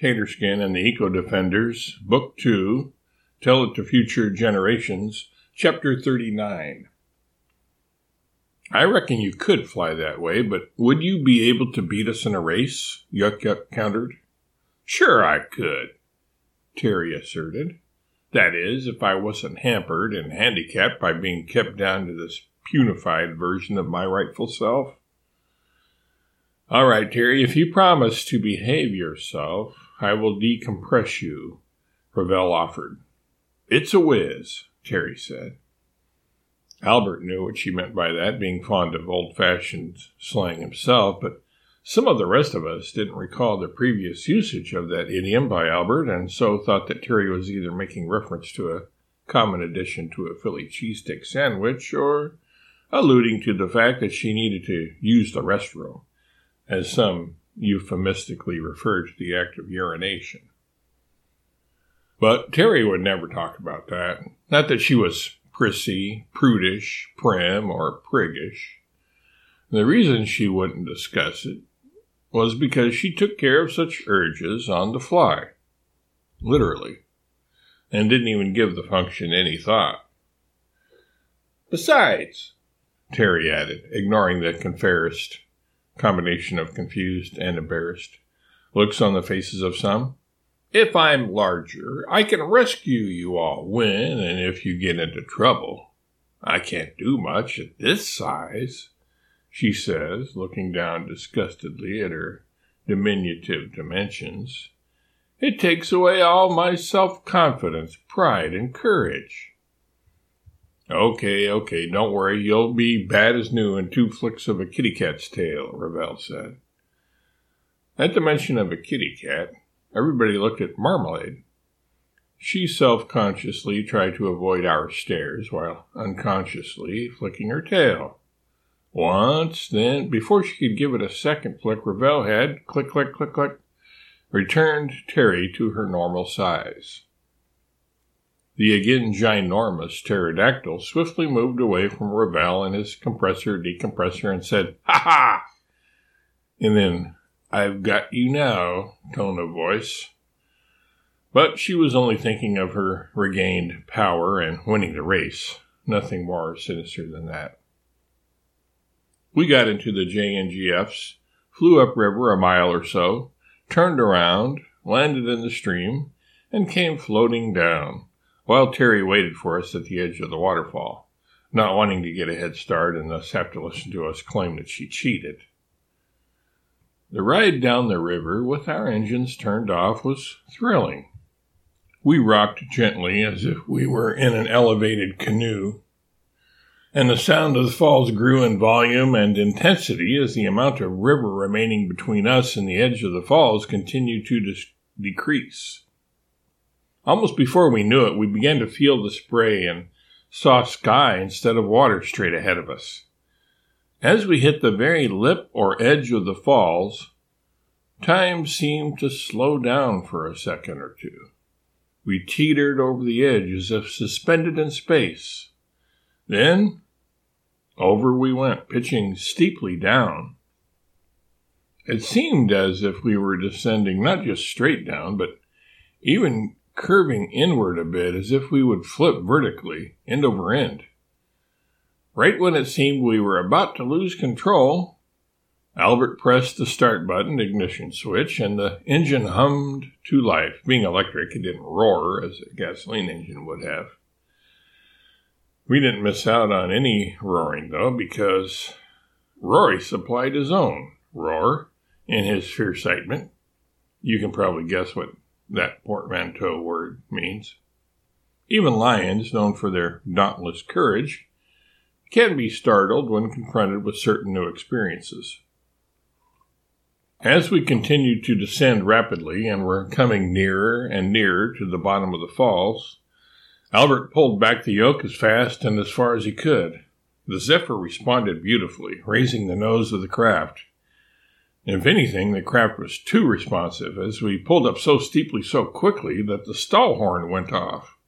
Taterskin and the Eco Defenders, Book 2, Tell It to Future Generations, Chapter 39. I reckon you could fly that way, but would you be able to beat us in a race? Yuck Yuck countered. Sure I could, Terry asserted. That is, if I wasn't hampered and handicapped by being kept down to this punified version of my rightful self. All right, Terry, if you promise to behave yourself, I will decompress you, Ravel offered. It's a whiz, Terry said. Albert knew what she meant by that, being fond of old fashioned slang himself, but some of the rest of us didn't recall the previous usage of that idiom by Albert, and so thought that Terry was either making reference to a common addition to a Philly cheesesteak sandwich or alluding to the fact that she needed to use the restroom, as some euphemistically refer to the act of urination. But Terry would never talk about that. Not that she was prissy, prudish, prim, or priggish. The reason she wouldn't discuss it was because she took care of such urges on the fly, literally, and didn't even give the function any thought. Besides, Terry added, ignoring the confessed combination of confused and embarrassed looks on the faces of some. If I'm larger, I can rescue you all when and if you get into trouble. I can't do much at this size she says, looking down disgustedly at her diminutive dimensions. It takes away all my self confidence, pride, and courage. Okay, okay, don't worry. You'll be bad as new in two flicks of a kitty cat's tail, Ravel said. At the mention of a kitty cat, everybody looked at Marmalade. She self consciously tried to avoid our stares while unconsciously flicking her tail. Once, then, before she could give it a second flick, Ravel had, click, click, click, click, returned Terry to her normal size. The again ginormous pterodactyl swiftly moved away from Ravel and his compressor decompressor and said, Ha ha! And then, I've got you now, tone of voice. But she was only thinking of her regained power and winning the race. Nothing more sinister than that. We got into the JNGFs, flew upriver a mile or so, turned around, landed in the stream, and came floating down, while Terry waited for us at the edge of the waterfall, not wanting to get a head start and thus have to listen to us claim that she cheated. The ride down the river with our engines turned off was thrilling. We rocked gently as if we were in an elevated canoe, and the sound of the falls grew in volume and intensity as the amount of river remaining between us and the edge of the falls continued to decrease. Almost before we knew it, we began to feel the spray and saw sky instead of water straight ahead of us. As we hit the very lip or edge of the falls, time seemed to slow down for a second or two. We teetered over the edge as if suspended in space then over we went, pitching steeply down. It seemed as if we were descending not just straight down, but even curving inward a bit as if we would flip vertically, end over end. Right when it seemed we were about to lose control, Albert pressed the start button, ignition switch, and the engine hummed to life. Being electric, it didn't roar as a gasoline engine would have. We didn't miss out on any roaring, though, because Rory supplied his own roar in his fierce excitement. You can probably guess what that portmanteau word means. Even lions, known for their dauntless courage, can be startled when confronted with certain new experiences. As we continued to descend rapidly and were coming nearer and nearer to the bottom of the falls, Albert pulled back the yoke as fast and as far as he could. The Zephyr responded beautifully, raising the nose of the craft. If anything, the craft was too responsive, as we pulled up so steeply so quickly that the stall horn went off.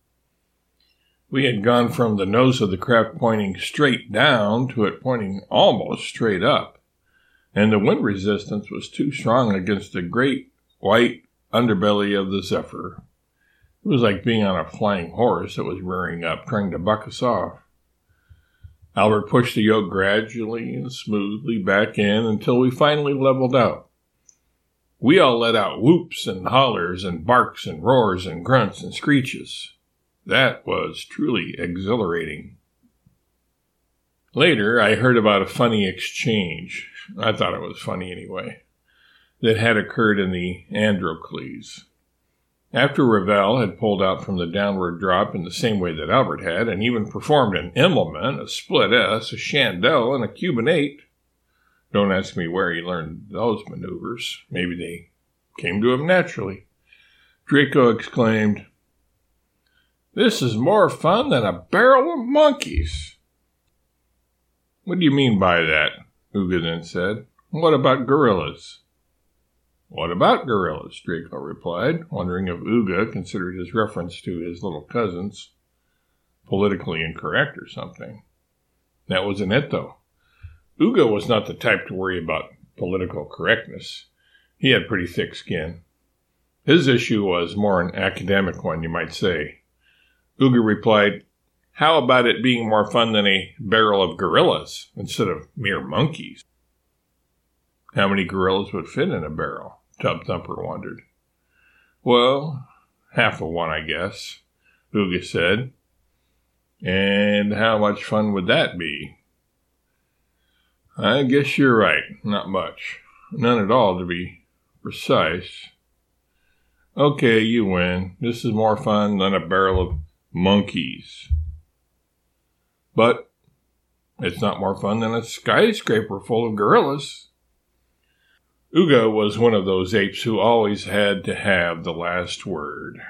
We had gone from the nose of the craft pointing straight down to it pointing almost straight up, and the wind resistance was too strong against the great white underbelly of the Zephyr. It was like being on a flying horse that was rearing up, trying to buck us off. Albert pushed the yoke gradually and smoothly back in until we finally leveled out. We all let out whoops and hollers and barks and roars and grunts and screeches. That was truly exhilarating. Later, I heard about a funny exchange. I thought it was funny anyway. That had occurred in the Androcles. After Ravel had pulled out from the downward drop in the same way that Albert had, and even performed an Immelmann, a split S, a chandelle, and a Cuban eight, don't ask me where he learned those maneuvers. Maybe they came to him naturally. Draco exclaimed, This is more fun than a barrel of monkeys. What do you mean by that? Uga then said. What about gorillas? What about gorillas? Draco replied, wondering if Uga considered his reference to his little cousins politically incorrect or something. That wasn't it, though. Uga was not the type to worry about political correctness. He had pretty thick skin. His issue was more an academic one, you might say. Uga replied, How about it being more fun than a barrel of gorillas instead of mere monkeys? How many gorillas would fit in a barrel? Tub Thumper wondered. Well, half of one, I guess, Uga said. And how much fun would that be? I guess you're right. Not much. None at all, to be precise. Okay, you win. This is more fun than a barrel of monkeys. But it's not more fun than a skyscraper full of gorillas. Uga was one of those apes who always had to have the last word.